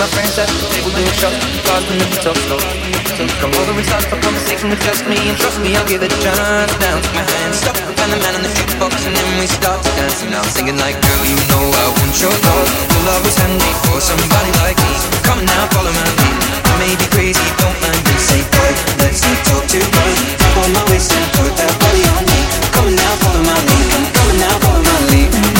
my friends at the table doing shots, cars in the top slow. Come over and start for conversation with just me, and trust me, I'll give it a chance. Now take my hand, stop and the man on the jukebox, and then we start to dance. And I'm singing like, girl, you know I want your love. Your love was handmade for somebody like me. Come now, follow my lead. I may be crazy, don't mind me. Say, boy, let's get talk to me. Grab on my waist and put that body on me. Come now, follow my lead. Come now, follow my lead.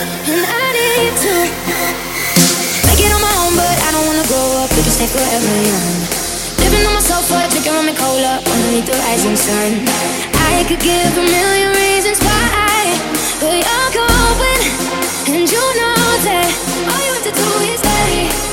And I need to make it on my own, but I don't wanna grow up. We can stay forever young. Living on drinking rum and cola underneath the rising sun. I could give a million reasons why, but you're and you know that all you have to do is stay.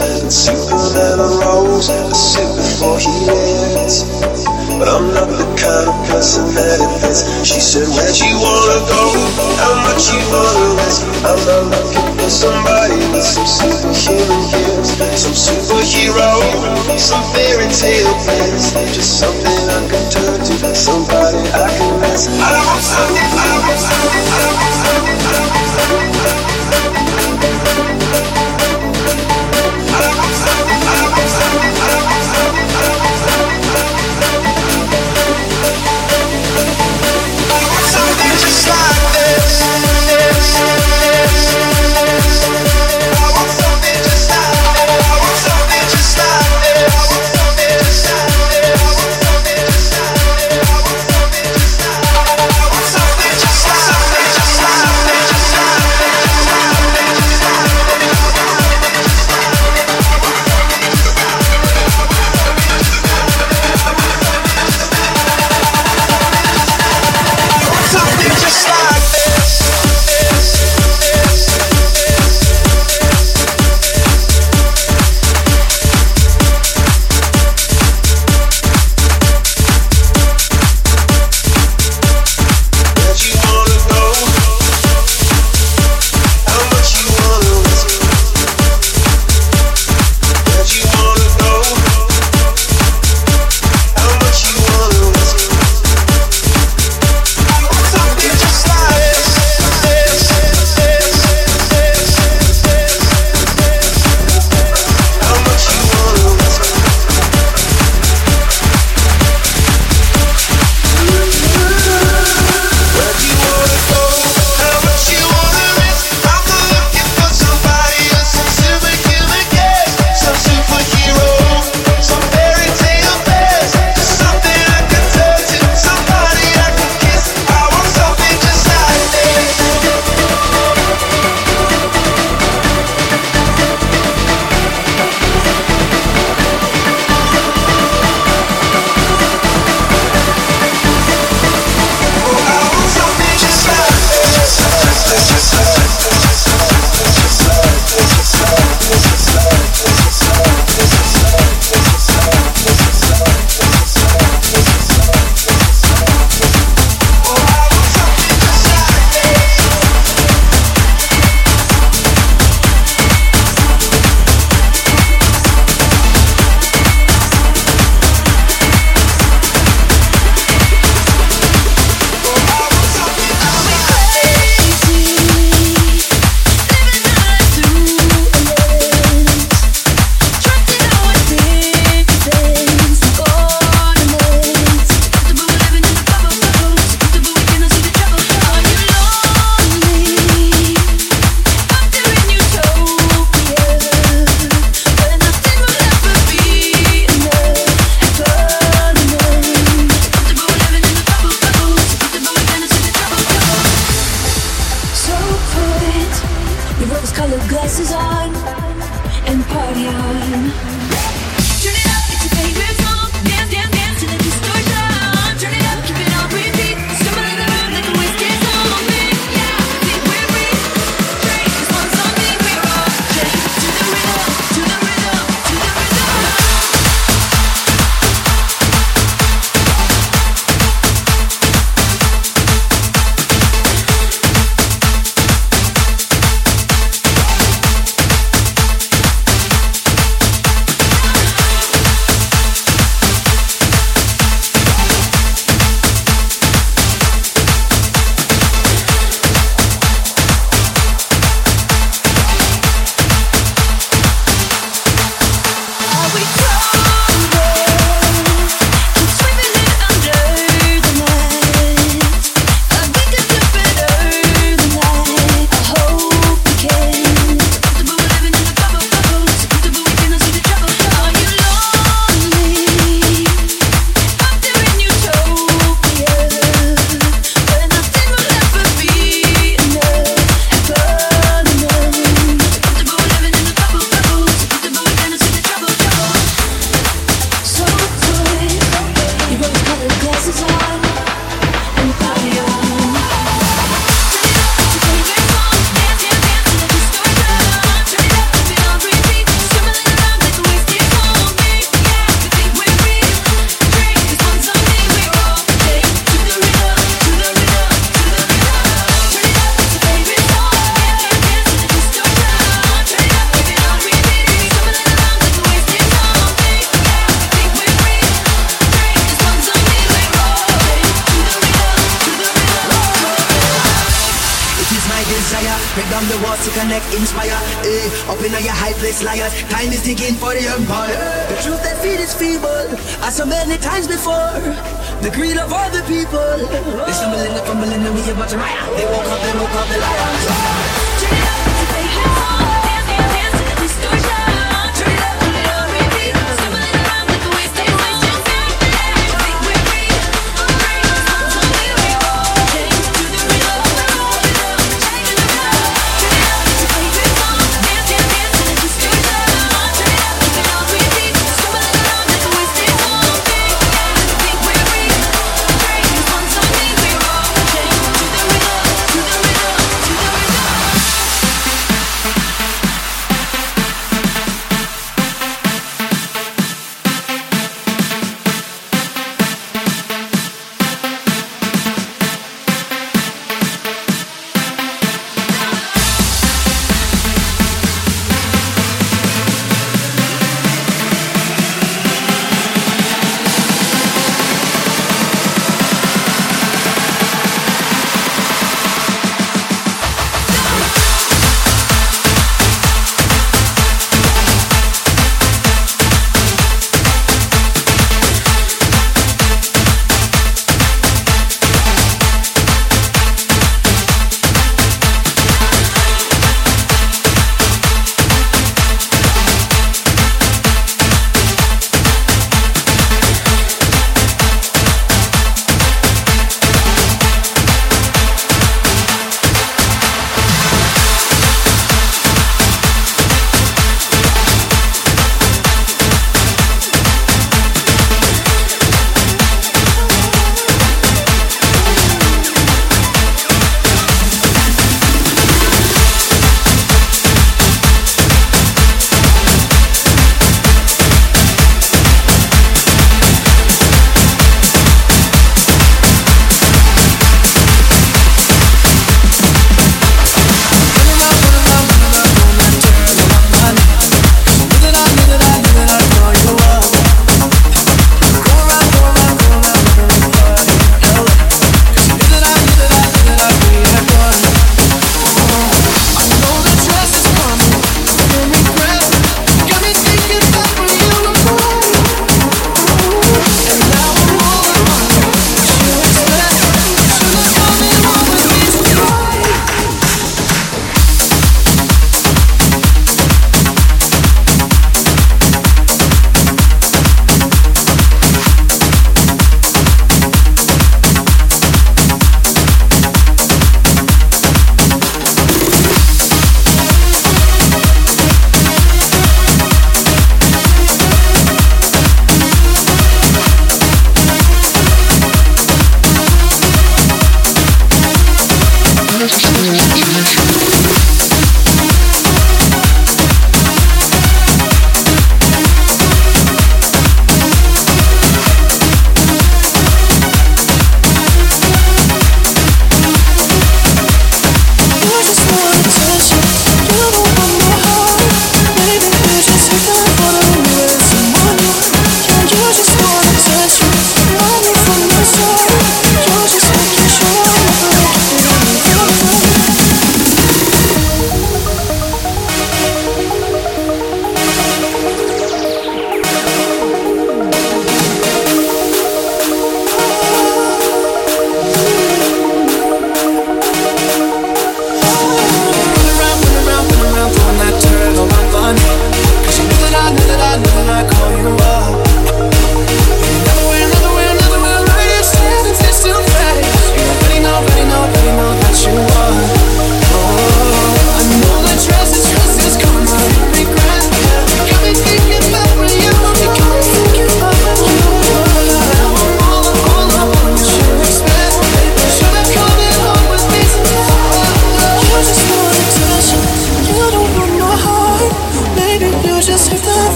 rose, sipping at a rose, a sip before he ends. But I'm not the kind of person that it fits. She said, Where'd you wanna go? How much you wanna risk? I'm not looking for somebody with some superhuman gifts, some superhero, some fairy tale plans. Just something I can turn to, somebody I can rest. I want something, I want something, I want something, I want something.